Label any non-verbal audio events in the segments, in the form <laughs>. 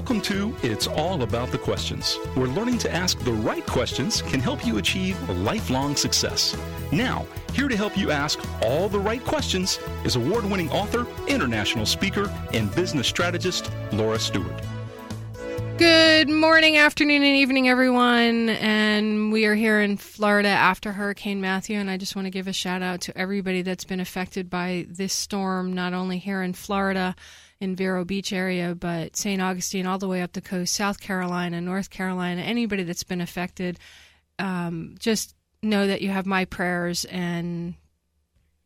Welcome to It's All About the Questions, where learning to ask the right questions can help you achieve lifelong success. Now, here to help you ask all the right questions is award winning author, international speaker, and business strategist Laura Stewart. Good morning, afternoon, and evening, everyone. And we are here in Florida after Hurricane Matthew. And I just want to give a shout out to everybody that's been affected by this storm, not only here in Florida in Vero Beach area, but St. Augustine all the way up the coast, South Carolina, North Carolina, anybody that's been affected. Um, just know that you have my prayers and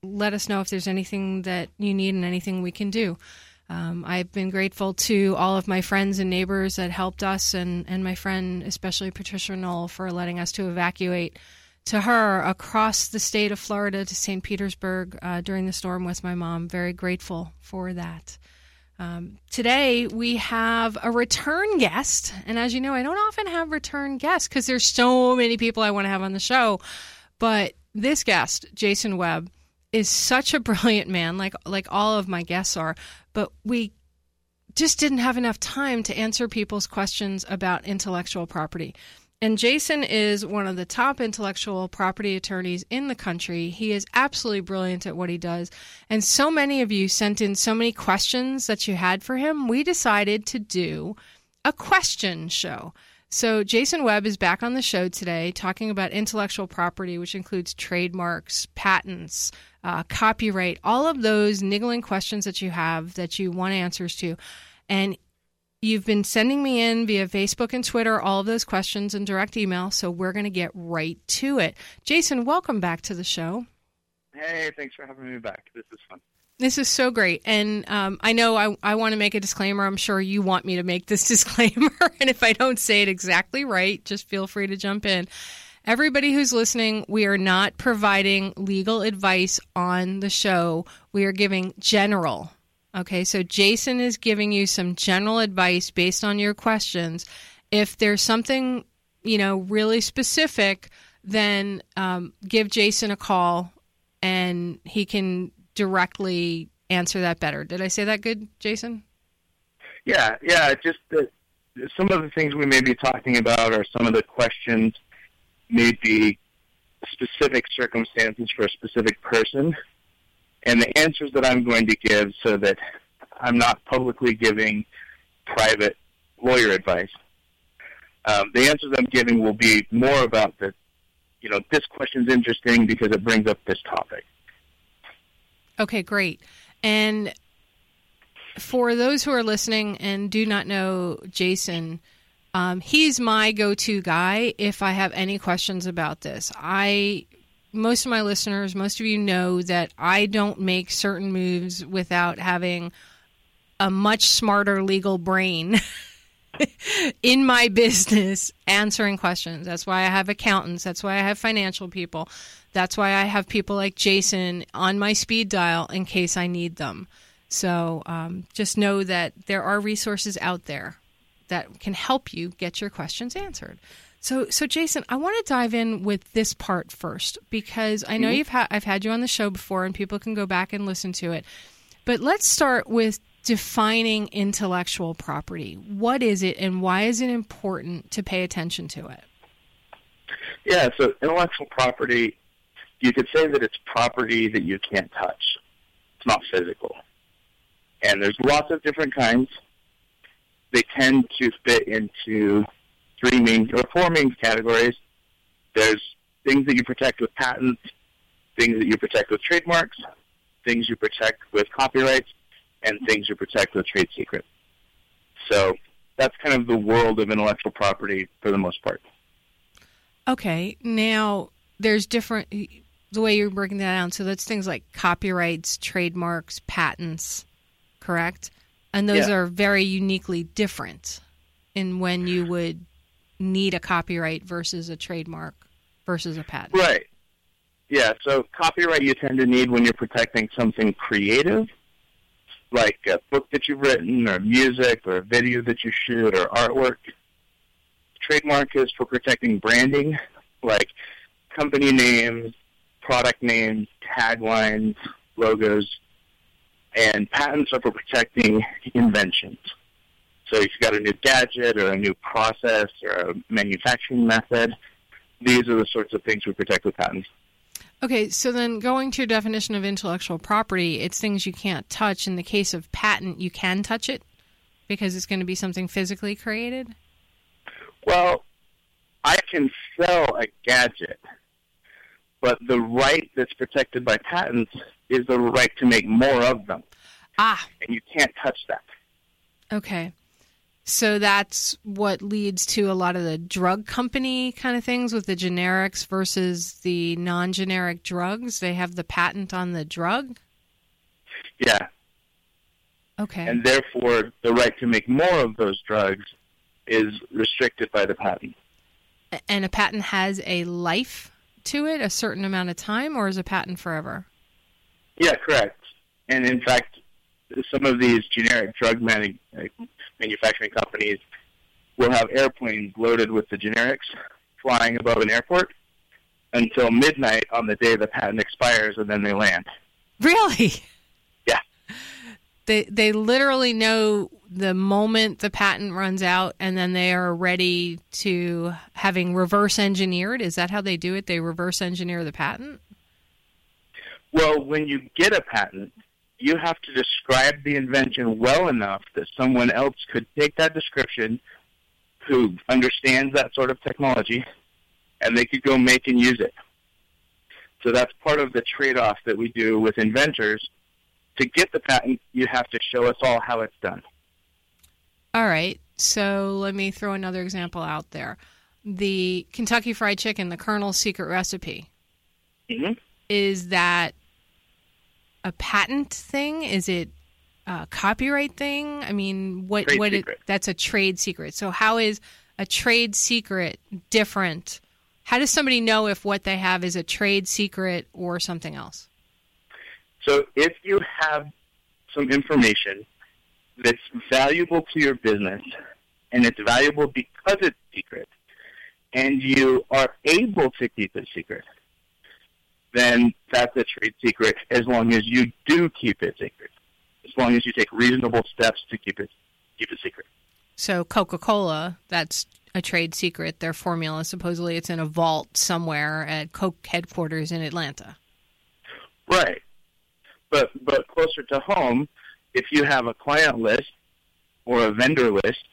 let us know if there's anything that you need and anything we can do. Um, I've been grateful to all of my friends and neighbors that helped us, and, and my friend, especially Patricia Knoll, for letting us to evacuate to her across the state of Florida to St. Petersburg uh, during the storm with my mom. Very grateful for that. Um, today we have a return guest, and as you know, I don't often have return guests because there's so many people I want to have on the show. But this guest, Jason Webb, is such a <laughs> brilliant man, like like all of my guests are. But we just didn't have enough time to answer people's questions about intellectual property. And Jason is one of the top intellectual property attorneys in the country. He is absolutely brilliant at what he does. And so many of you sent in so many questions that you had for him. We decided to do a question show. So, Jason Webb is back on the show today talking about intellectual property, which includes trademarks, patents, uh, copyright, all of those niggling questions that you have that you want answers to. And you've been sending me in via Facebook and Twitter all of those questions and direct email. So, we're going to get right to it. Jason, welcome back to the show. Hey, thanks for having me back. This is fun. This is so great. And um, I know I, I want to make a disclaimer. I'm sure you want me to make this <laughs> disclaimer. and if I don't say it exactly right, just feel free to jump in. Everybody who's listening, we are not providing legal advice on the show. We are giving general. Okay, so Jason is giving you some general advice based on your questions. If there's something, you know, really specific, then um, give Jason a call and he can directly answer that better. Did I say that good, Jason? Yeah, yeah. Just some of the things we may be talking about are some of the questions may be specific circumstances for a specific person, and the answers that I'm going to give so that I'm not publicly giving private lawyer advice. Um, the answers I'm giving will be more about the, you know, this question's interesting because it brings up this topic. Okay, great. And for those who are listening and do not know Jason, um, he's my go-to guy if I have any questions about this. I most of my listeners, most of you know that I don't make certain moves without having a much smarter legal brain <laughs> in my business answering questions. That's why I have accountants. That's why I have financial people. That's why I have people like Jason on my speed dial in case I need them. So um, just know that there are resources out there that can help you get your questions answered. So, so Jason, I want to dive in with this part first because I know mm-hmm. you've had I've had you on the show before, and people can go back and listen to it. But let's start with defining intellectual property. What is it, and why is it important to pay attention to it? Yeah, so intellectual property you could say that it's property that you can't touch. It's not physical. And there's lots of different kinds. They tend to fit into three main or four main categories. There's things that you protect with patents, things that you protect with trademarks, things you protect with copyrights, and things you protect with trade secrets. So that's kind of the world of intellectual property for the most part. Okay, now there's different the way you're breaking that down. So that's things like copyrights, trademarks, patents, correct? And those yeah. are very uniquely different in when you would need a copyright versus a trademark versus a patent. Right. Yeah, so copyright you tend to need when you're protecting something creative, like a book that you've written, or music, or a video that you shoot, or artwork. Trademark is for protecting branding, like company names, product names, taglines, logos, and patents are for protecting inventions. So if you've got a new gadget or a new process or a manufacturing method, these are the sorts of things we protect with patents. Okay, so then going to your definition of intellectual property, it's things you can't touch. In the case of patent, you can touch it because it's going to be something physically created? Well, I can sell a gadget, but the right that's protected by patents is the right to make more of them. Ah. And you can't touch that. Okay. So that's what leads to a lot of the drug company kind of things with the generics versus the non generic drugs. They have the patent on the drug? Yeah. Okay. And therefore, the right to make more of those drugs is restricted by the patent. And a patent has a life to it, a certain amount of time, or is a patent forever? Yeah, correct. And in fact, some of these generic drug manu- manufacturing companies will have airplanes loaded with the generics flying above an airport until midnight on the day the patent expires, and then they land. Really? Yeah. They they literally know the moment the patent runs out, and then they are ready to having reverse engineered. Is that how they do it? They reverse engineer the patent. Well, when you get a patent, you have to describe the invention well enough that someone else could take that description who understands that sort of technology and they could go make and use it. So that's part of the trade off that we do with inventors. To get the patent, you have to show us all how it's done. All right. So let me throw another example out there. The Kentucky Fried Chicken, the Colonel's secret recipe, mm-hmm. is that a patent thing? Is it a copyright thing? I mean, what trade what it, that's a trade secret. So how is a trade secret different? How does somebody know if what they have is a trade secret or something else? So if you have some information that's valuable to your business and it's valuable because it's secret and you are able to keep it secret, then that's a trade secret as long as you do keep it secret. As long as you take reasonable steps to keep it keep it secret. So Coca-Cola, that's a trade secret. Their formula supposedly it's in a vault somewhere at Coke headquarters in Atlanta. Right. But but closer to home, if you have a client list or a vendor list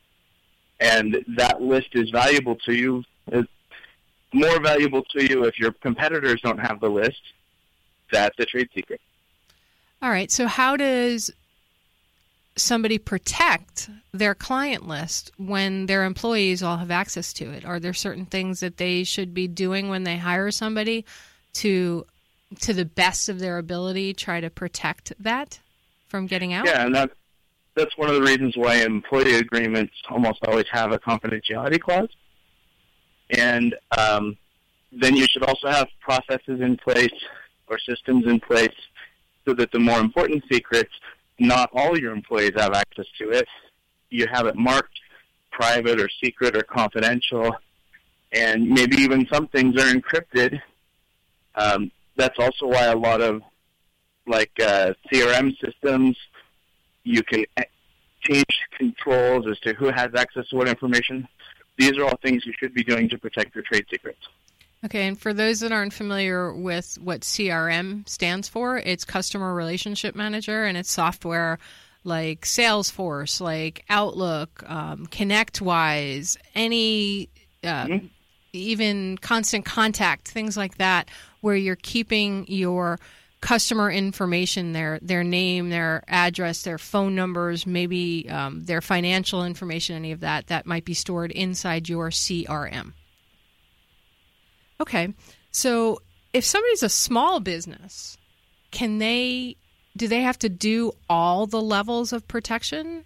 and that list is valuable to you, more valuable to you if your competitors don't have the list. That's a trade secret. All right. So, how does somebody protect their client list when their employees all have access to it? Are there certain things that they should be doing when they hire somebody to, to the best of their ability, try to protect that from getting out? Yeah, and that, that's one of the reasons why employee agreements almost always have a confidentiality clause and um, then you should also have processes in place or systems in place so that the more important secrets, not all your employees have access to it. You have it marked private or secret or confidential, and maybe even some things are encrypted. Um, that's also why a lot of like uh, CRM systems, you can change controls as to who has access to what information. These are all things you should be doing to protect your trade secrets. Okay, and for those that aren't familiar with what CRM stands for, it's Customer Relationship Manager, and it's software like Salesforce, like Outlook, um, ConnectWise, any uh, mm-hmm. even Constant Contact, things like that, where you're keeping your customer information their their name their address their phone numbers maybe um, their financial information any of that that might be stored inside your crm okay. So if somebody's a small business can they do they have to do all the levels of protection?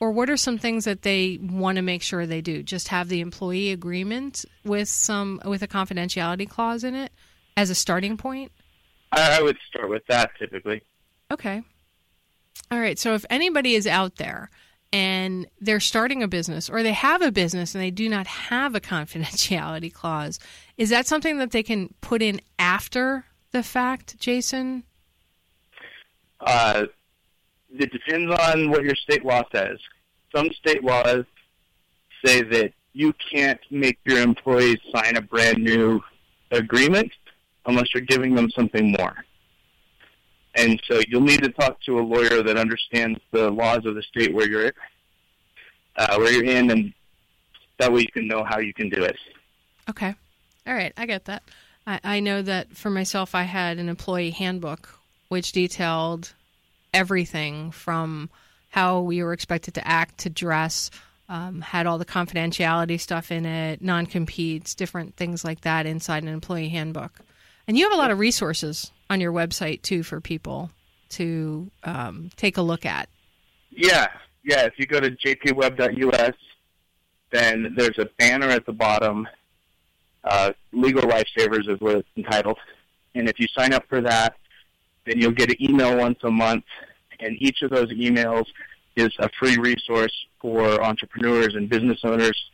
Or what are some things that they want to make sure they do? Just have the employee agreement with some with a confidentiality clause in it as a starting point I would start with that typically. Okay. All right. So if anybody is out there and they're starting a business or they have a business and they do not have a <laughs> confidentiality clause, is that something that they can put in after the fact, Jason? Uh, it depends on what your state law says. some state laws say that you can't make your employees sign a brand new agreement unless you're giving them something more. And so you'll need to talk to a lawyer that understands the laws of the state where you're uh, where you're in, and that way you can know how you can do it. Okay, all right, I get that. I, I know that for myself, I had an employee handbook which detailed everything from how we were expected to act to dress. Um, had all the confidentiality stuff in it, non competes, different things like that inside an employee handbook. And you have a lot of resources on your website too for people to um, take a look at. Yeah, yeah. If you go to jpweb.us, then there's a banner at the bottom. Uh, Legal Lifesavers is what it's entitled. And if you sign up for that, then you'll get an email once a month. And each of those emails is a free resource for entrepreneurs and business owners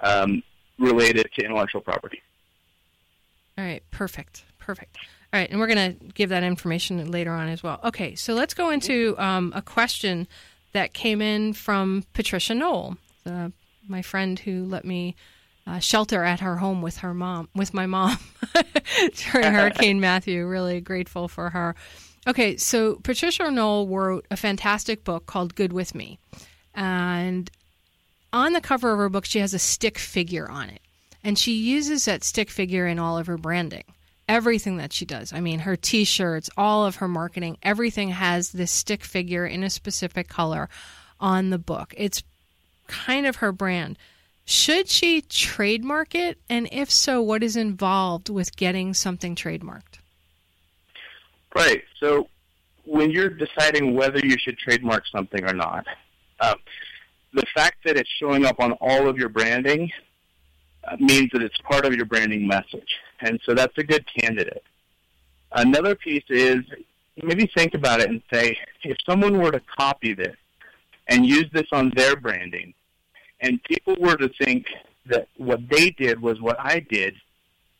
um, related to intellectual property. All right, perfect, perfect. All right, and we're going to give that information later on as well. Okay, so let's go into um, a question that came in from Patricia Knoll, uh, my friend who let me uh, shelter at her home with her mom, with my mom <laughs> during Hurricane Matthew. Really grateful for her. Okay, so Patricia Knoll wrote a fantastic book called Good with Me, and on the cover of her book, she has a stick figure on it, and she uses that stick figure in all of her branding everything that she does. I mean, her t shirts, all of her marketing, everything has this stick figure in a specific color on the book. It's kind of her brand. Should she trademark it? And if so, what is involved with getting something trademarked? Right. So when you're deciding whether you should trademark something or not, um, the fact that it's showing up on all of your branding Uh, means that it's part of your branding message. And so that's a good candidate. Another piece is maybe think about it and say, if someone were to copy this and use this on their branding, and people were to think that what they did was what I did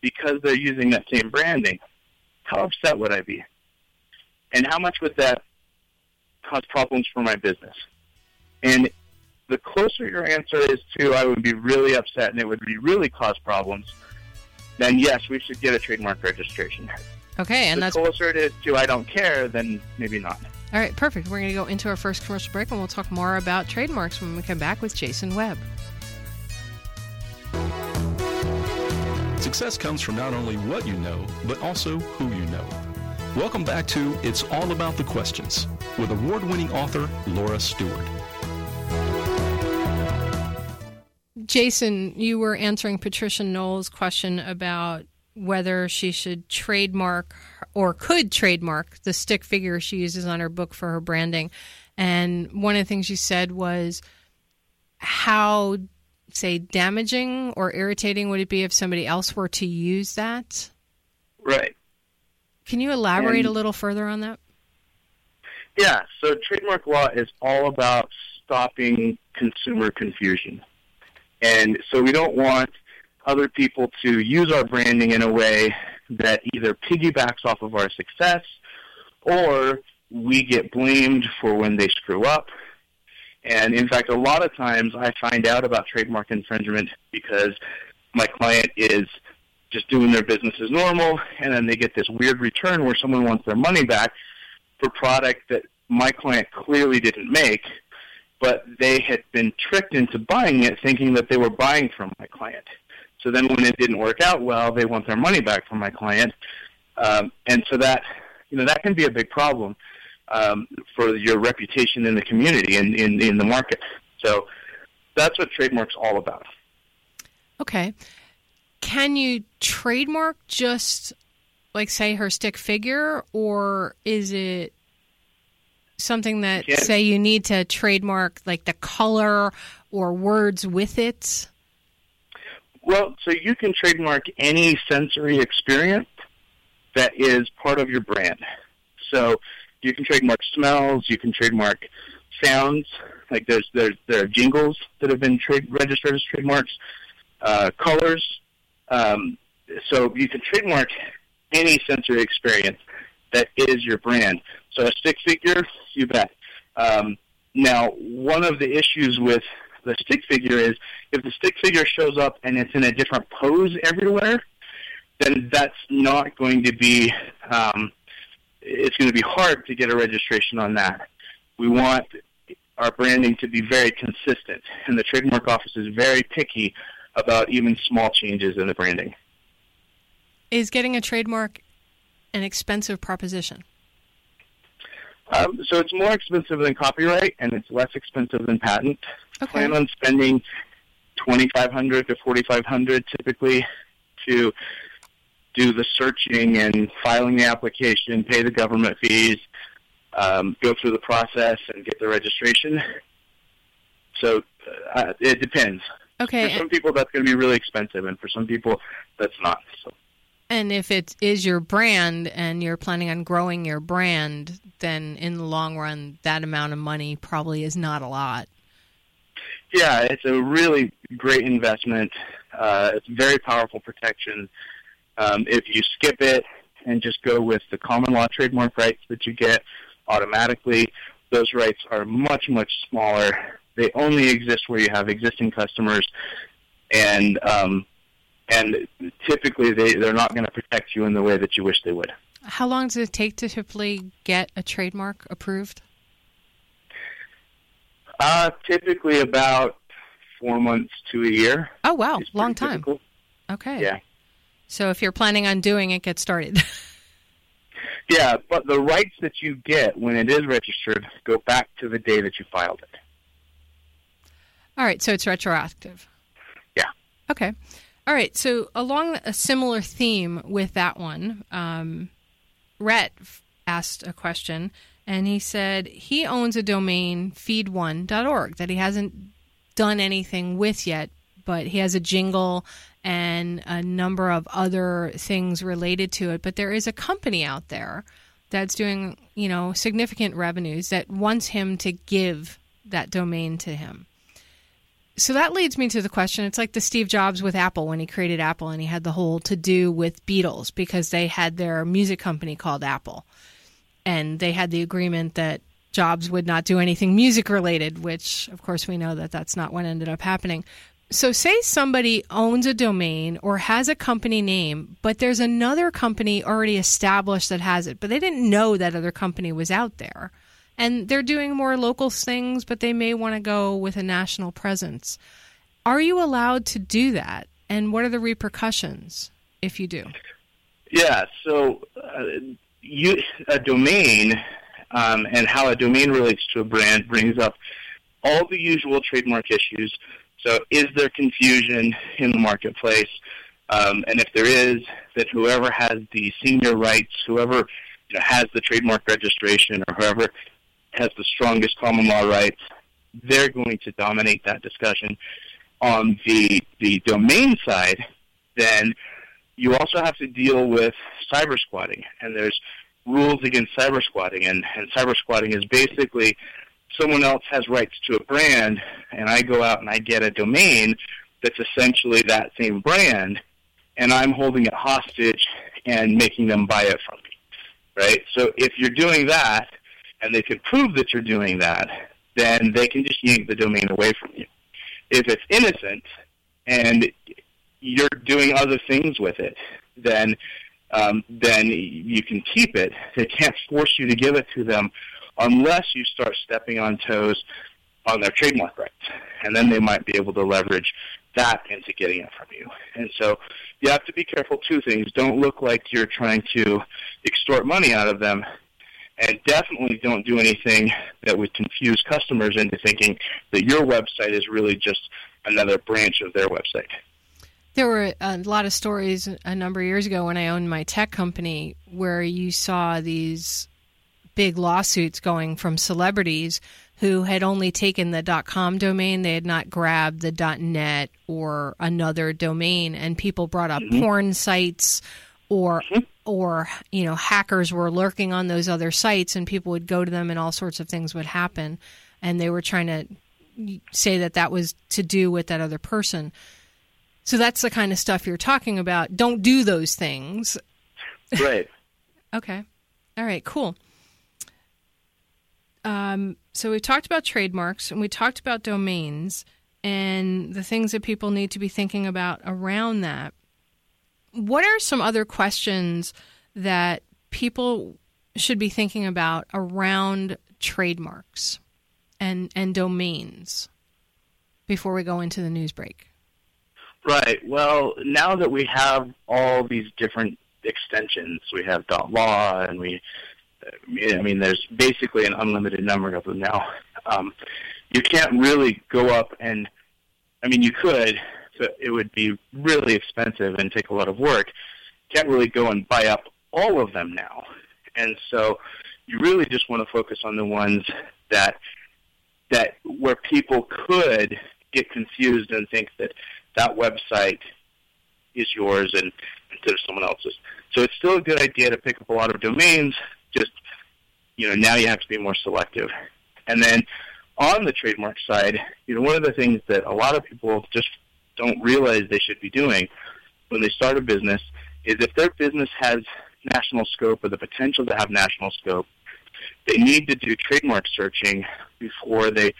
because they're using that same branding, how upset would I be? And how much would that cause problems for my business? And the closer your answer is to I would be really upset and it would be really cause problems, then yes, we should get a trademark registration. Okay, and the that's closer it is to I don't care, then maybe not. All right, perfect. We're going to go into our first commercial break and we'll talk more about trademarks when we come back with Jason Webb. Success comes from not only what you know, but also who you know. Welcome back to It's All About the Questions with award winning author Laura Stewart. Jason, you were answering Patricia Knoll's question about whether she should trademark or could trademark the stick figure she uses on her book for her branding. And one of the things you said was how, say, damaging or irritating would it be if somebody else were to use that? Right. Can you elaborate And- a little further on that? Yeah, so trademark law is all about stopping consumer confusion. And so we don't want other people to use our branding in a way that either piggybacks off of our success or we get blamed for when they screw up. And in fact, a lot of times I find out about trademark infringement because my client is just doing their business as normal, and then they get this weird return where someone wants their money back for product that my client clearly didn't make, but they had been tricked into buying it thinking that they were buying from my client. So then when it didn't work out well, they want their money back from my client. Um, and so that, you know, that can be a big problem um, for your reputation in the community and in, in the market. So that's what trademark's all about. Okay. Can you trademark just like say her stick figure or is it something that say you need to trademark like the color or words with it? Well, so you can trademark any sensory experience that is part of your brand. So you can trademark smells, you can trademark sounds, like there's there's there are jingles that have been trade, registered as trademarks, uh, colors. Um, so you can trademark any sensory experience that is your brand. A stick figure, you bet. Um, now, one of the issues with the stick figure is if the stick figure shows up and it's in a different pose everywhere, then that's not going to be um, it's going to be hard to get a registration on that. We want our branding to be very consistent, and the trademark office is very picky about even small changes in the branding. Is getting a trademark an expensive proposition? Um, so it's more expensive than copyright, and it's less expensive than patent. Okay. Plan on spending twenty five hundred to forty five hundred typically to do the searching and filing the application, pay the government fees, um, go through the process, and get the registration. So uh, it depends. Okay. For some people, that's going to be really expensive, and for some people, that's not. So. And if it is your brand and you're planning on growing your brand, then in the long run, that amount of money probably is not a lot. Yeah, it's a really great investment. Uh, it's very powerful protection. Um, if you skip it and just go with the common law trademark rights that you get automatically, those rights are much, much smaller. They only exist where you have existing customers, and um, and typically they, they're not going to protect you in the way that you wish they would. How long does it take to typically get a trademark approved? Uh, typically about four months to a year. Oh, wow. Long time. typical. Okay. Yeah. So if you're planning on doing it, get started. <laughs> Yeah, but the rights that you get when it is registered go back to the day that you filed it. All right. So it's retroactive. Yeah. Okay. All right. So along a similar theme with that one, um, Rhett asked a question, and he said he owns a domain feed1.org that he hasn't done anything with yet, but he has a jingle and a number of other things related to it. But there is a company out there that's doing, you know, significant revenues that wants him to give that domain to him. So that leads me to the question. It's like the Steve Jobs with Apple when he created Apple and he had the whole to do with Beatles because they had their music company called Apple. And they had the agreement that Jobs would not do anything music related, which of course we know that that's not what ended up happening. So, say somebody owns a domain or has a company name, but there's another company already established that has it, but they didn't know that other company was out there. And they're doing more local things, but they may want to go with a national presence. Are you allowed to do that? And what are the repercussions if you do? Yeah, so uh, you, a domain um, and how a domain relates to a brand brings up all the usual trademark issues. So, is there confusion in the marketplace? Um, and if there is, that whoever has the senior rights, whoever you know, has the trademark registration, or whoever has the strongest common law rights, they're going to dominate that discussion. On the the domain side, then you also have to deal with cyber squatting, and there's rules against cyber squatting, and, and cyber squatting is basically someone else has rights to a brand, and I go out and I get a domain that's essentially that same brand, and I'm holding it hostage and making them buy it from me, right? So if you're doing that, and they can prove that you're doing that, then they can just yank the domain away from you. If it's innocent and you're doing other things with it, then um, then you can keep it. They can't force you to give it to them unless you start stepping on toes on their trademark rights, and then they might be able to leverage that into getting it from you. And so you have to be careful. Two things: don't look like you're trying to extort money out of them, and definitely don't do anything that would confuse customers into thinking that your website is really just another branch of their website. There were a lot of stories a number of years ago when I owned my tech company where you saw these big lawsuits going from celebrities who had only taken the .com domain, they had not grabbed the .net or another domain, and people brought up Mhm. porn sites or Mhm. or you know hackers were lurking on those other sites, and people would go to them, and all sorts of things would happen, and they were trying to say that that was to do with that other person. So that's the kind of stuff you're talking about. Don't do those things. Right. <laughs> Okay. All right, cool. um, so we talked about trademarks and we talked about domains and the things that people need to be thinking about around that. What are some other questions that people should be thinking about around trademarks and and domains before we go into the news break? Right. Well, now that we have all these different extensions, we have .dot .law and we I mean, there's basically an unlimited number of them now. Um, you can't really go up and, I mean, you could, it would be really expensive and take a lot of work. Can't really go and buy up all of them now. And so you really just want to focus on the ones that that where people could get confused and think that that website is yours and instead of someone else's. So it's still a good idea to pick up a lot of domains. Just you know, now you have to be more selective. And then on the trademark side, you know, one of the things that a lot of people just don't realize they should be doing when they start a business is if their business has national scope or the potential to have national scope, they need to do trademark searching before they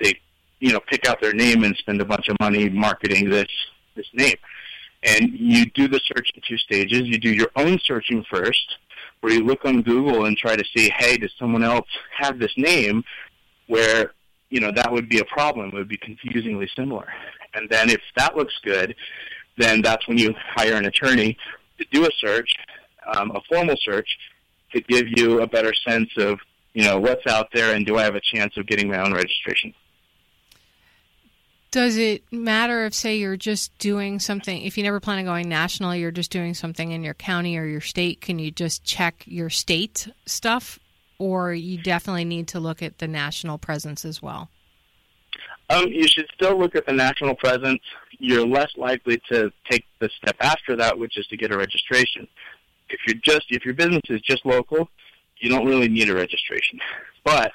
they you know pick out their name and spend a bunch of money marketing this this name. And you do the search in two stages. You do your own searching first, where you look on Google and try to see, hey, does someone else have this name? Where you know that would be a problem. It would be confusingly similar. And then if that looks good, then that's when you hire an attorney to do a search, um, a formal search, to give you a better sense of you know what's out there and do I have a chance of getting my own registration. Does it matter if, say, you're just doing something, if you never plan on going national, you're just doing something in your county or your state, can you just check your state stuff? Or you definitely need to look at the national presence as well? Um, you should still look at the national presence. You're less likely to take the step after that, which is to get a registration. If you're just if your business is just local, you don't really need a registration. But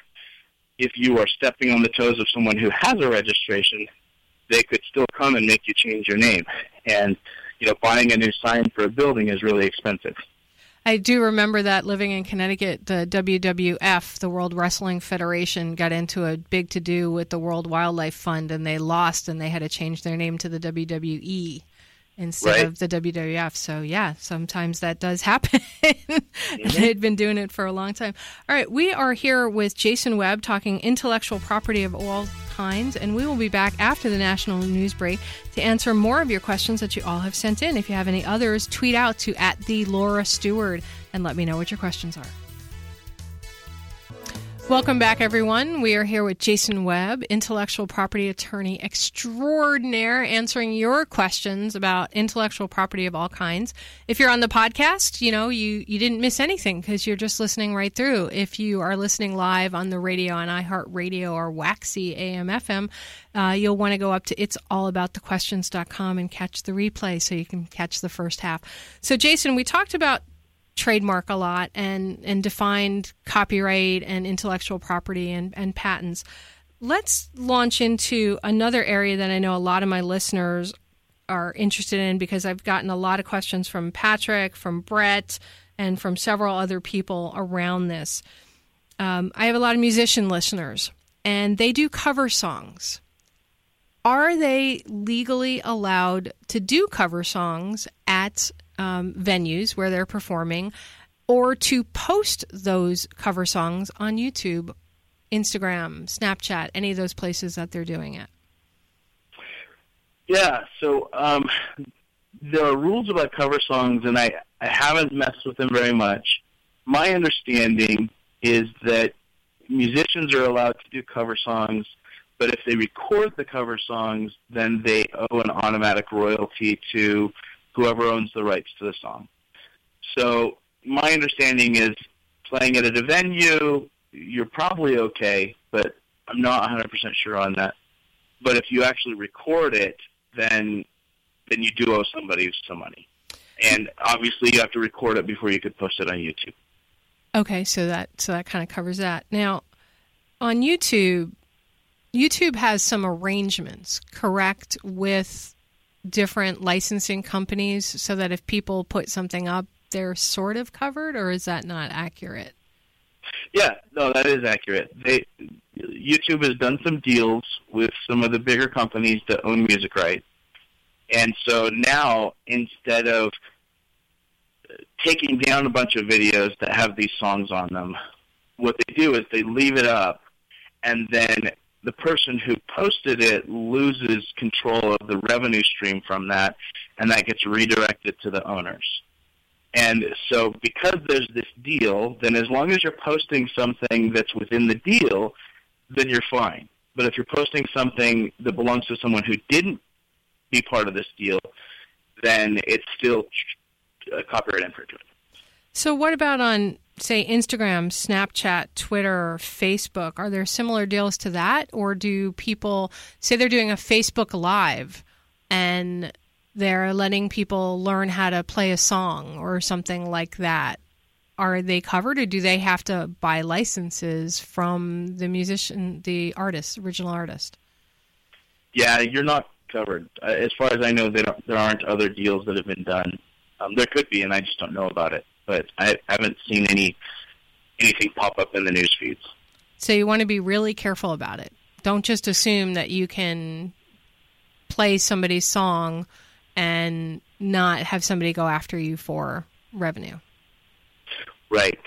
if you are stepping on the toes of someone who has a registration, they could still come and make you change your name. And you know, buying a new sign for a building is really expensive. I do remember that living in Connecticut, the WWF, the World Wrestling Federation, got into a big to do with the World Wildlife Fund and they lost and they had to change their name to the WWE instead right. of the WWF. So yeah, sometimes that does happen. <laughs> mm-hmm. They'd been doing it for a long time. All right, we are here with Jason Webb talking intellectual property of all kinds, and we will be back after the national news break to answer more of your questions that you all have sent in. If you have any others, tweet out to at the Laura Stewart and let me know what your questions are. Welcome back, everyone. We are here with Jason Webb, intellectual property attorney extraordinaire, answering your questions about intellectual property of all kinds. If you're on the podcast, you know, you, you didn't miss anything because you're just listening right through. If you are listening live on the radio on iHeartRadio or WAXE AM FM, uh, you'll want to go up to it'sallaboutthequestions.com and catch the replay so you can catch the first half. So, Jason, we talked about trademark a lot and, and defined copyright and intellectual property and, and patents. Let's launch into another area that I know a lot of my listeners are interested in because I've gotten a lot of questions from Patrick, from Brett, and from several other people around this. Um, I have a lot of musician listeners, and they do cover songs. Are they legally allowed to do cover songs at um, venues where they're performing or to post those cover songs on YouTube, Instagram, Snapchat, any of those places that they're doing it? Yeah, so um, there are rules about cover songs, and I, I haven't messed with them very much. My understanding is that musicians are allowed to do cover songs, but if they record the cover songs, then they owe an automatic royalty to whoever owns the rights to the song. So my understanding is playing it at a venue, you're probably okay, but I'm not 100% sure on that. But if you actually record it, then then you do owe somebody some money. And obviously you have to record it before you could post it on YouTube. Okay, so that so that kind of covers that. Now, on YouTube, YouTube has some arrangements, correct, with different licensing companies so that if people put something up, they're sort of covered, or is that not accurate? Yeah, no, that is accurate. They YouTube has done some deals with some of the bigger companies that own music rights, and so now instead of taking down a bunch of videos that have these songs on them, what they do is they leave it up, and then the person who posted it loses control of the revenue stream from that, and that gets redirected to the owners. And so, because there's this deal, then as long as you're posting something that's within the deal, then you're fine. But if you're posting something that belongs to someone who didn't be part of this deal, then it's still a copyright infringement. So, what about on, say, Instagram, Snapchat, Twitter, Facebook? Are there similar deals to that? Or do people say they're doing a Facebook Live and they're letting people learn how to play a song or something like that? Are they covered or do they have to buy licenses from the musician, the artist, original artist? Yeah, you're not covered. Uh, as far as I know, there, there aren't other deals that have been done. Um, there could be, and I just don't know about it. But I haven't seen any anything pop up in the news feeds. So you want to be really careful about it. Don't just assume that you can play somebody's song and not have somebody go after you for revenue. Right.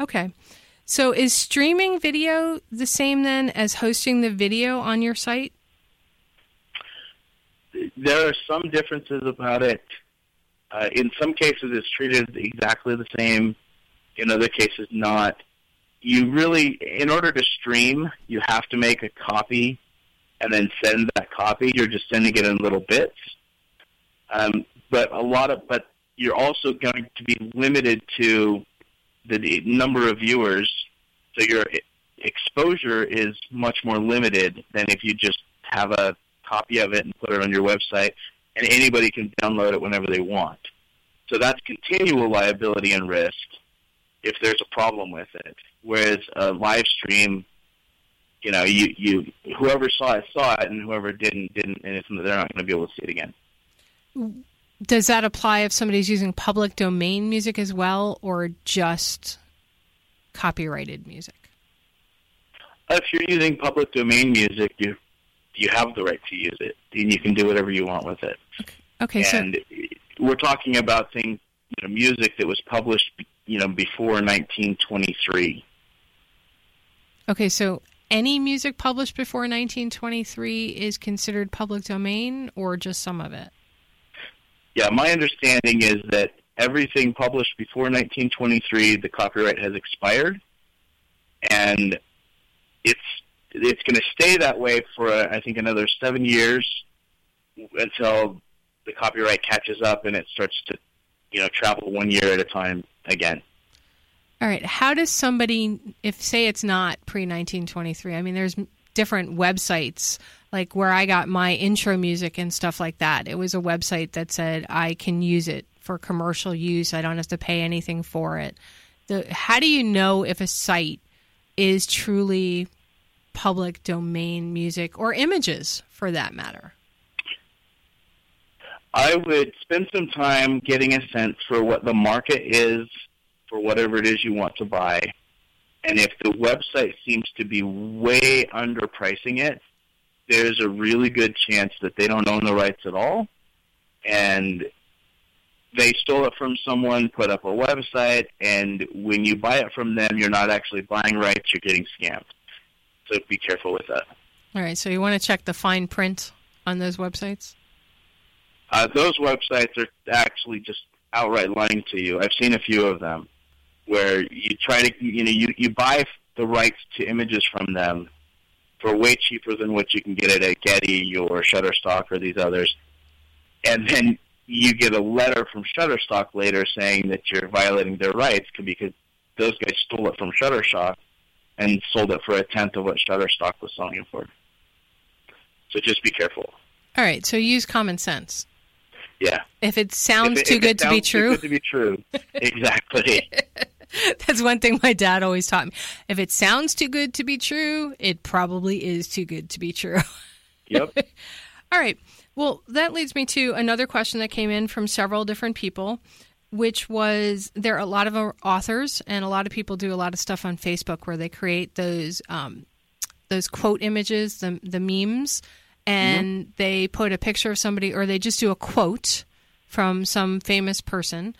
Okay. So is streaming video the same then as hosting the video on your site? There are some differences about it. Uh, in some cases, it's treated exactly the same. In other cases, not. You really, in order to stream, you have to make a copy and then send that copy. You're just sending it in little bits. Um, but a lot of, but you're also going to be limited to the number of viewers. So your exposure is much more limited than if you just have a copy of it and put it on your website and anybody can download it whenever they want. So that's continual liability and risk if there's a problem with it. Whereas a live stream, you know, you, you whoever saw it saw it, and whoever didn't didn't, and it's, they're not going to be able to see it again. Does that apply if somebody's using public domain music as well, or just copyrighted music? If you're using public domain music, you you have the right to use it, and you can do whatever you want with it. Okay, okay and so we're talking about things, you know, music that was published, you know, before 1923. Okay, so any music published before 1923 is considered public domain, or just some of it? Yeah, my understanding is that everything published before 1923, the copyright has expired, and it's it's going to stay that way for uh, I think another seven years until the copyright catches up and it starts to you know travel one year at a time again. All right. How does somebody, if say it's not pre 1923, I mean, there's different websites like where I got my intro music and stuff like that. It was a website that said I can use it for commercial use. I don't have to pay anything for it. The, how do you know if a site is truly public domain music or images for that matter? I would spend some time getting a sense for what the market is for whatever it is you want to buy. And if the website seems to be way underpricing it, there's a really good chance that they don't own the rights at all. And they stole it from someone, put up a website, and when you buy it from them, you're not actually buying rights, you're getting scammed. So be careful with that. All right, so you want to check the fine print on those websites? Uh, those websites are actually just outright lying to you. I've seen a few of them where you try to, you know, you, you buy the rights to images from them for way cheaper than what you can get it at Getty or Shutterstock or these others. And then you get a letter from Shutterstock later saying that you're violating their rights because those guys stole it from Shutterstock and sold it for a tenth of what Shutterstock was selling it for. So just be careful. All right, so use common sense. Yeah. If it sounds if it, too if good it to be sounds true. Too good to be true. <laughs> exactly. <laughs> That's one thing my dad always taught me. If it sounds too good to be true, it probably is too good to be true. <laughs> Yep. All right. Well, that leads me to another question that came in from several different people. Which was there are a lot of authors and a lot of people do a lot of stuff on Facebook where they create those um, those quote images, the the memes, and mm-hmm. they put a picture of somebody or they just do a quote from some famous person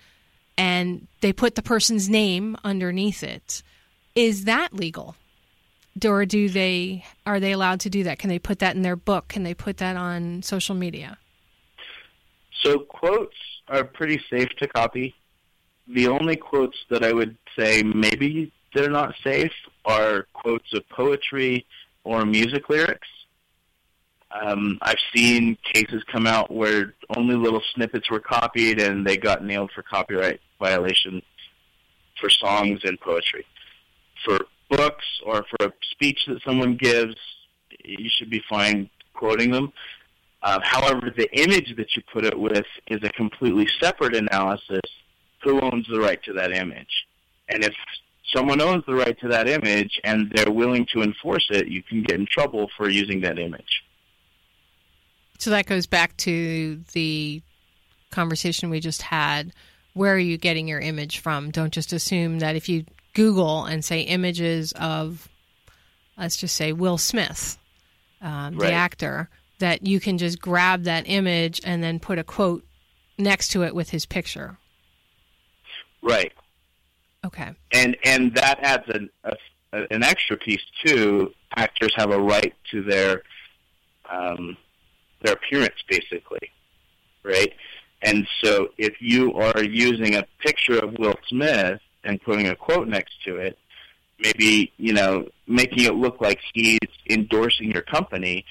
and they put the person's name underneath it. Is that legal? Or do they are they allowed to do that? Can they put that in their book? Can they put that on social media? So quotes are pretty safe to copy. The only quotes that I would say maybe they're not safe are quotes of poetry or music lyrics. Um, I've seen cases come out where only little snippets were copied and they got nailed for copyright violation for songs and poetry. For books or for a speech that someone gives, you should be fine quoting them. Uh, however, the image that you put it with is a completely separate analysis. Who owns the right to that image? And if someone owns the right to that image and they're willing to enforce it, you can get in trouble for using that image. So that goes back to the conversation we just had. Where are you getting your image from? Don't just assume that if you Google and say images of, let's just say Will Smith, um, right. the actor, that you can just grab that image and then put a quote next to it with his picture. Right. Okay. And and that adds an a, an extra piece too. Actors have a right to their um, their appearance, basically, right? And so, if you are using a picture of Will Smith and putting a quote next to it, maybe you know making it look like he's endorsing your company,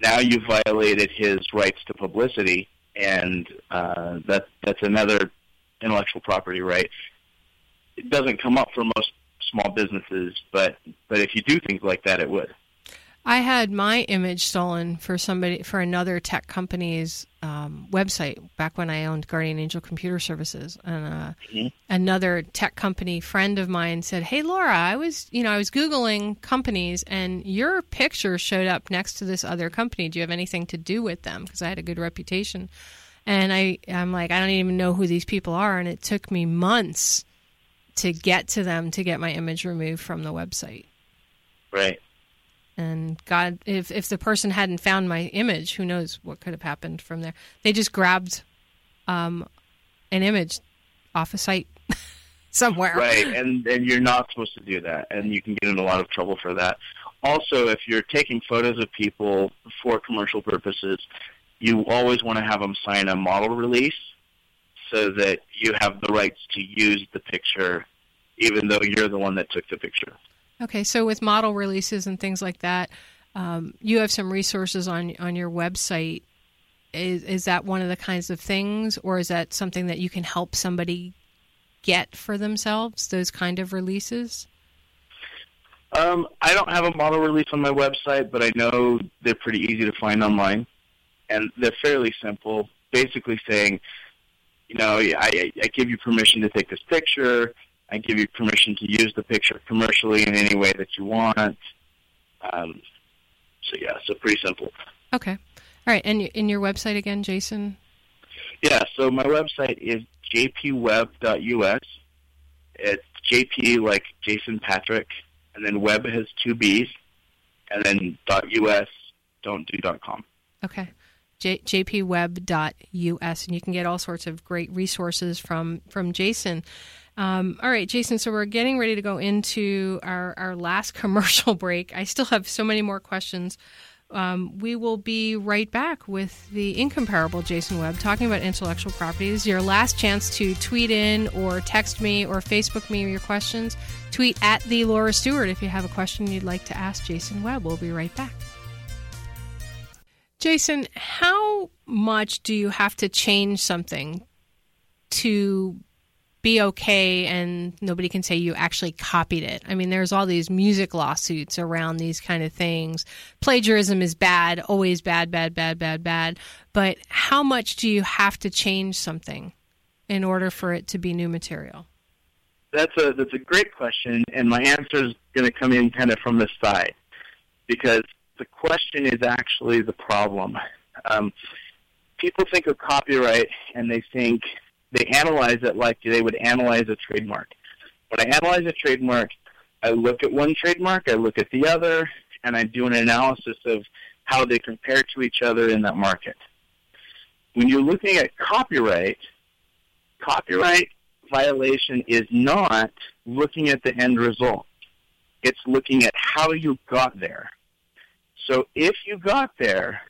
now you've violated his rights to publicity, and uh, that that's another intellectual property right it doesn't come up for most small businesses, but but if you do things like that, it would. I had my image stolen for somebody for another tech company's um, website back when I owned Guardian Angel Computer Services, and uh, mm-hmm. another tech company friend of mine said, "Hey, Laura, I was you know I was googling companies, and your picture showed up next to this other company. Do you have anything to do with them? Because I had a good reputation." And I I'm like I don't even know who these people are, and it took me months to get to them to get my image removed from the website. Right. And God, if if the person hadn't found my image, who knows what could have happened from there? They just grabbed um, an image off a site <laughs> somewhere. Right, and and you're not supposed to do that, and you can get in a lot of trouble for that. Also, if you're taking photos of people for commercial purposes, you always want to have them sign a model release so that you have the rights to use the picture, even though you're the one that took the picture. Okay, so with model releases and things like that, um, you have some resources on on your website. Is is that one of the kinds of things, or is that something that you can help somebody get for themselves? Those kind of releases. Um, I don't have a model release on my website, but I know they're pretty easy to find online, and they're fairly simple. Basically, saying you know, I, I give you permission to take this picture. I give you permission to use the picture commercially in any way that you want. Um, so yeah, so pretty simple. Okay, all right. And in your website again, Jason? Yeah. So my website is jpwebb.us. It's JP like Jason Patrick, and then web has two B's, and then .us. Don't do .com. Okay. J- jpwebb.us, and you can get all sorts of great resources from from Jason. Um, all right, Jason. So we're getting ready to go into our our last <laughs> commercial break. I still have so many more questions. Um, we will be right back with the incomparable Jason Webb talking about intellectual is your last chance to tweet in or text me or Facebook me your questions. Tweet at the Laura Stewart if you have a question you'd like to ask Jason Webb. We'll be right back. Jason, how much do you have to change something to be okay and nobody can say you actually copied it? I mean, there's all these music lawsuits around these kind of things. Plagiarism is bad, always bad, bad, bad, bad, bad. But how much do you have to change something in order for it to be new material? That's a that's a great question, and my answer is going to come in kind of from the side because the question is actually the problem. Um, people think of copyright and they think they analyze it like they would analyze a trademark. When I analyze a trademark, I look at one trademark, I look at the other, and I do an analysis of how they compare to each other in that market. When you're looking at copyright, copyright violation is not looking at the end result. It's looking at how you got there. So if you got there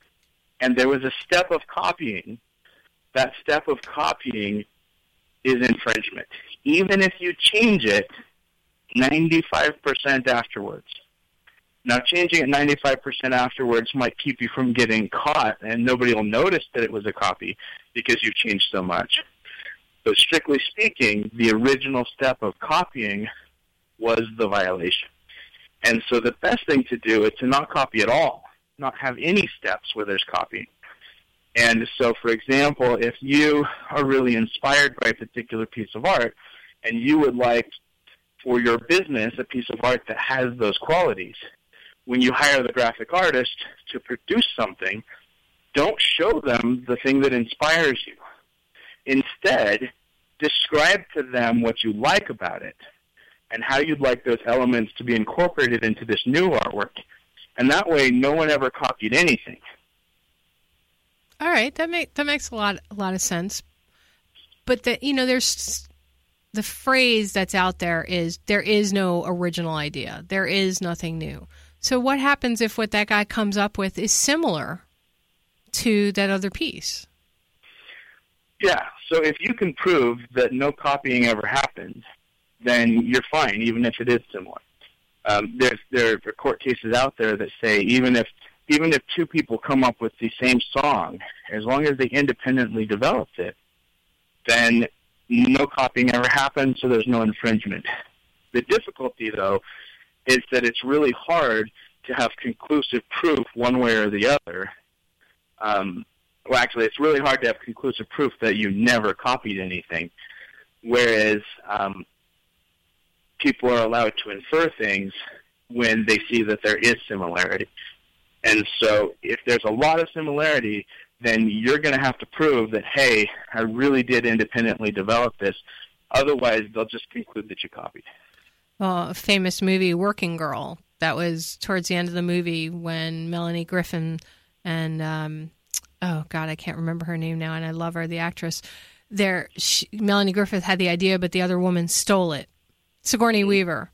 and there was a step of copying, that step of copying is infringement. Even if you change it 95% afterwards. Now, changing it 95% afterwards might keep you from getting caught, and nobody will notice that it was a copy because you've changed so much. But strictly speaking, the original step of copying was the violation. And so the best thing to do is to not copy at all, not have any steps where there's copying. And so, for example, if you are really inspired by a particular piece of art and you would like for your business a piece of art that has those qualities, when you hire the graphic artist to produce something, don't show them the thing that inspires you. Instead, describe to them what you like about it and how you'd like those elements to be incorporated into this new artwork. And that way, no one ever copied anything. All right, that make that makes a lot a lot of sense. But that you know there's the phrase that's out there is there is no original idea. There is nothing new. So what happens if what that guy comes up with is similar to that other piece? Yeah. So if you can prove that no copying ever happened, then you're fine, even if it is similar. Um, there's there are court cases out there that say even if even if two people come up with the same song, as long as they independently developed it, then no copying ever happened, so there's no infringement. The difficulty, though, is that it's really hard to have conclusive proof one way or the other. Um, well, actually, it's really hard to have conclusive proof that you never copied anything, whereas um, people are allowed to infer things when they see that there is similarity. And so if there's a lot of similarity, then you're going to have to prove that, hey, I really did independently develop this. Otherwise, they'll just conclude that you copied. Well, a famous movie, Working Girl, that was towards the end of the movie when Melanie Griffith and, um, oh, God, I can't remember her name now, and I love her, the actress. There, she, Melanie Griffith had the idea, but the other woman stole it. Sigourney mm-hmm. Weaver.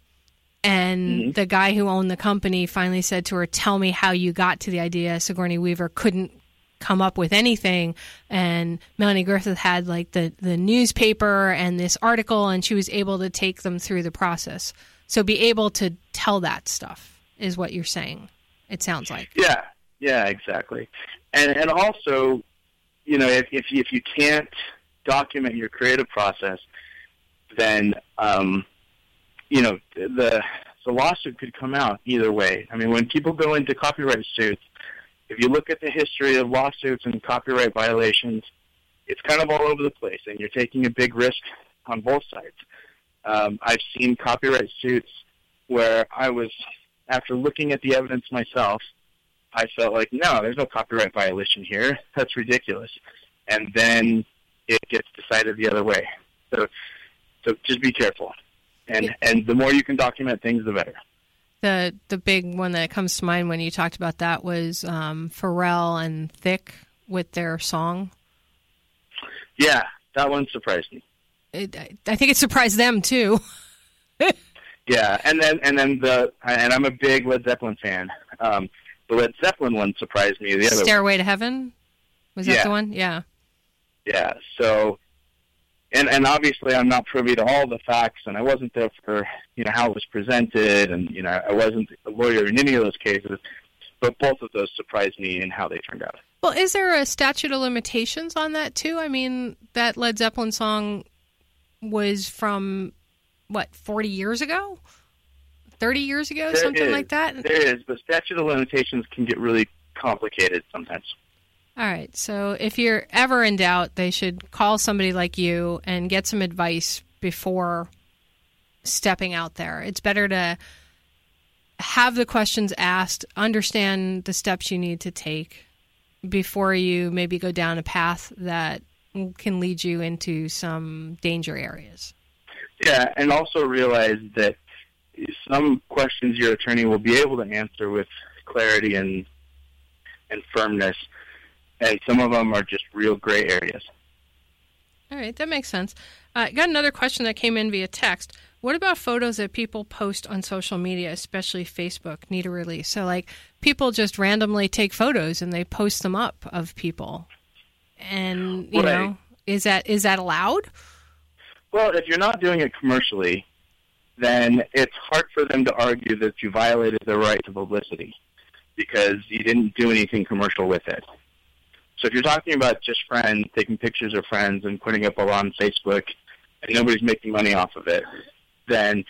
And mm-hmm. the guy who owned the company finally said to her, Tell me how you got to the idea. Sigourney Weaver couldn't come up with anything. And Melanie Griffith had like the, the newspaper and this article, and she was able to take them through the process. So be able to tell that stuff is what you're saying. It sounds like. Yeah, yeah, exactly. And and also, you know, if if you, if you can't document your creative process, then um, you know, the the lawsuit could come out either way. I mean, when people go into copyright suits, if you look at the history of lawsuits and copyright violations, it's kind of all over the place, and you're taking a big risk on both sides. Um, I've seen copyright suits where I was, after looking at the evidence myself, I felt like, no, there's no copyright violation here. That's ridiculous. And then it gets decided the other way. So, so just be careful and and the more you can document things, the better. The the big one that comes to mind when you talked about that was um, Pharrell and Thicke with their song. Yeah, that one surprised me. It, I think it surprised them too. <laughs> yeah, and then and then the and I'm a big Led Zeppelin fan. Um, the Led Zeppelin one surprised me. The other Stairway one. to Heaven was that yeah. the one? Yeah. Yeah. So and and obviously I'm not privy to all the facts, and I wasn't there for you know how it was presented, and you know I wasn't a lawyer in any of those cases. But both of those surprised me in how they turned out. Well, is there a statute of limitations on that too? I mean, that Led Zeppelin song was from what 40 years ago, 30 years ago, there something is. like that. There is, but statute of limitations can get really complicated sometimes. All right. So if you're ever in doubt, they should call somebody like you and get some advice before stepping out there. It's better to have the questions asked, understand the steps you need to take before you maybe go down a path that can lead you into some danger areas. Yeah, and also realize that some questions your attorney will be able to answer with clarity and and firmness, some of them are just real gray areas. All right, that makes sense. I uh, got another question that came in via text. What about photos that people post on social media, especially Facebook, need a release? So, like, people just randomly take photos and they post them up of people, and you right. know, is that is that allowed? Well, if you're not doing it commercially, then it's hard for them to argue that you violated their right to publicity because you didn't do anything commercial with it. So if you're talking about just friends taking pictures of friends and putting up on Facebook and nobody's making money off of it, then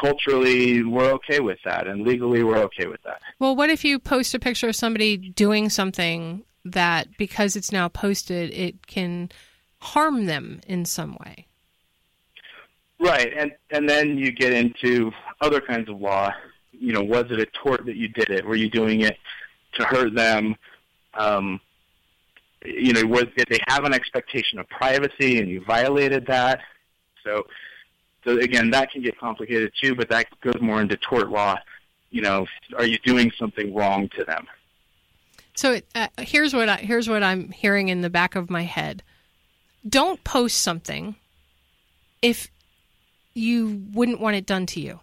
culturally we're okay with that and legally we're okay with that. Well, what if you post a picture of somebody doing something that because it's now posted it can harm them in some way? Right, and and then you get into other kinds of law you know, was it a tort that you did it? Were you doing it to hurt them? Um, you know, was, did they have an expectation of privacy and you violated that? So, so again, that can get complicated too, but that goes more into tort law. You know, are you doing something wrong to them? So uh, here's what I, here's what I'm hearing in the back of my head. Don't post something if you wouldn't want it done to you.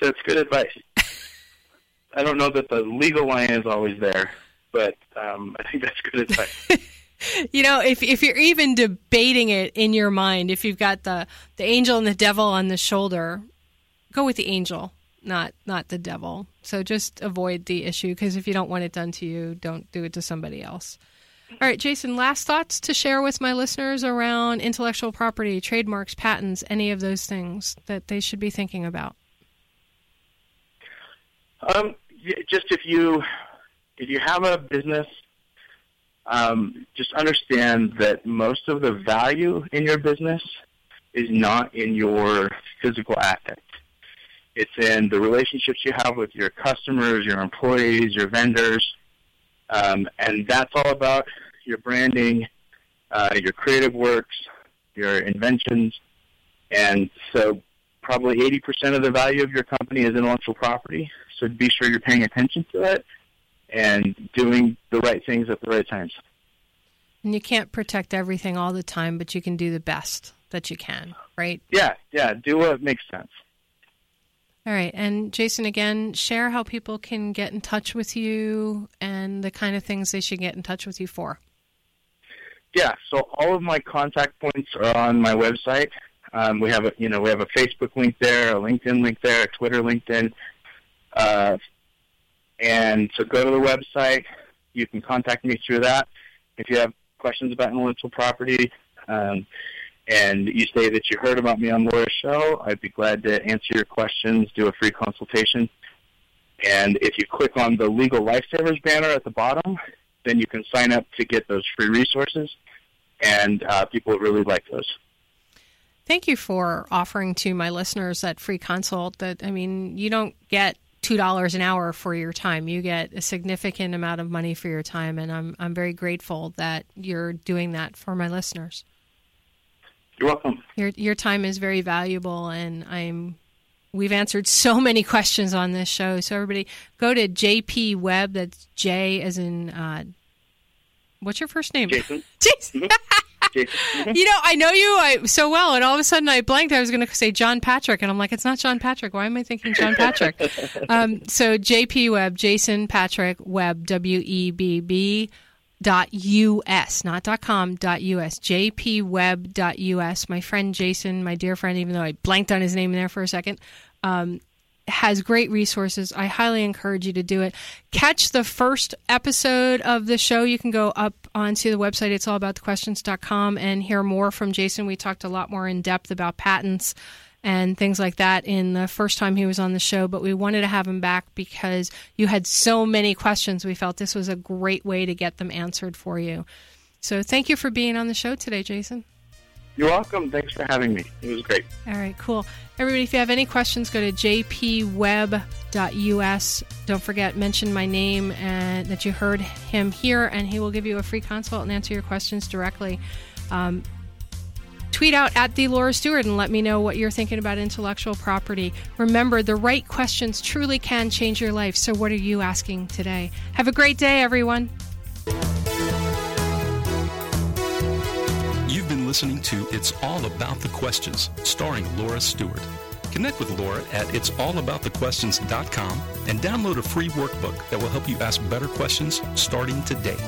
That's good advice. <laughs> I don't know that the legal line is always there, but um, I think that's good advice. <laughs> you know, if if you're even debating it in your mind, if you've got the the angel and the devil on the shoulder, go with the angel, not not the devil. So just avoid the issue because if you don't want it done to you, don't do it to somebody else. All right, Jason, last thoughts to share with my listeners around intellectual property, trademarks, patents, any of those things that they should be thinking about. Um, just if you if you have a business, um, just understand that most of the value in your business is not in your physical assets. It's in the relationships you have with your customers, your employees, your vendors, um, and that's all about your branding, uh, your creative works, your inventions, and so probably 80% of the value of your company is intellectual property. So be sure you're paying attention to it and doing the right things at the right times. And you can't protect everything all the time, but you can do the best that you can, right? Yeah, yeah. Do what makes sense. All right. And Jason, again, share how people can get in touch with you and the kind of things they should get in touch with you for. Yeah. So all of my contact points are on my website. Um, we have a you know we have a Facebook link there, a LinkedIn link there, a Twitter LinkedIn, uh, and so go to the website. You can contact me through that if you have questions about intellectual property. Um, and you say that you heard about me on Laura's show, I'd be glad to answer your questions, do a free consultation. And if you click on the Legal Lifesavers banner at the bottom, then you can sign up to get those free resources. And uh, people really like those. Thank you for offering to my listeners that free consult. That I mean, you don't get two dollars an hour for your time. You get a significant amount of money for your time, and I'm I'm very grateful that you're doing that for my listeners. You're welcome. Your your time is very valuable, and I'm. We've answered so many <laughs> questions on this show. So everybody, go to JP Webb. That's J as in. Uh, what's your first name? Jason. <laughs> Jason. Mm-hmm. <laughs> you know, I know you I, so well, and all of a sudden I blanked. I was going to say John Patrick, and I'm like, it's not John Patrick. Why am I thinking John Patrick? <laughs> um, so JP Webb, Jason Patrick Webb, W E B B dot us not dot com dot us jpwebb dot us my friend jason my dear friend even though i blanked on his name there for a second um, has great resources. I highly encourage you to do it. Catch the first episode of the show. You can go up onto the website, it's all about the questions.com, and hear more from Jason. We talked a lot more in depth about patents and things like that in the first time he was on the show, but we wanted to have him back because you had so many questions. We felt this was a great way to get them answered for you. So thank you for being on the show today, Jason. You're welcome. Thanks for having me. It was great. All right, cool. Everybody, if you have any questions, go to jpwebb.us. Don't forget, mention my name and that you heard him here, and he will give you a free consult and answer your questions directly. Um, tweet out at the Laura Stewart and let me know what you're thinking about intellectual property. Remember, the right questions truly can change your life. So, what are you asking today? Have a great day, everyone. Listening to It's All About the Questions, starring Laura Stewart. Connect with Laura at it'sallaboutthequestions.com and download a free workbook that will help you ask better questions starting today.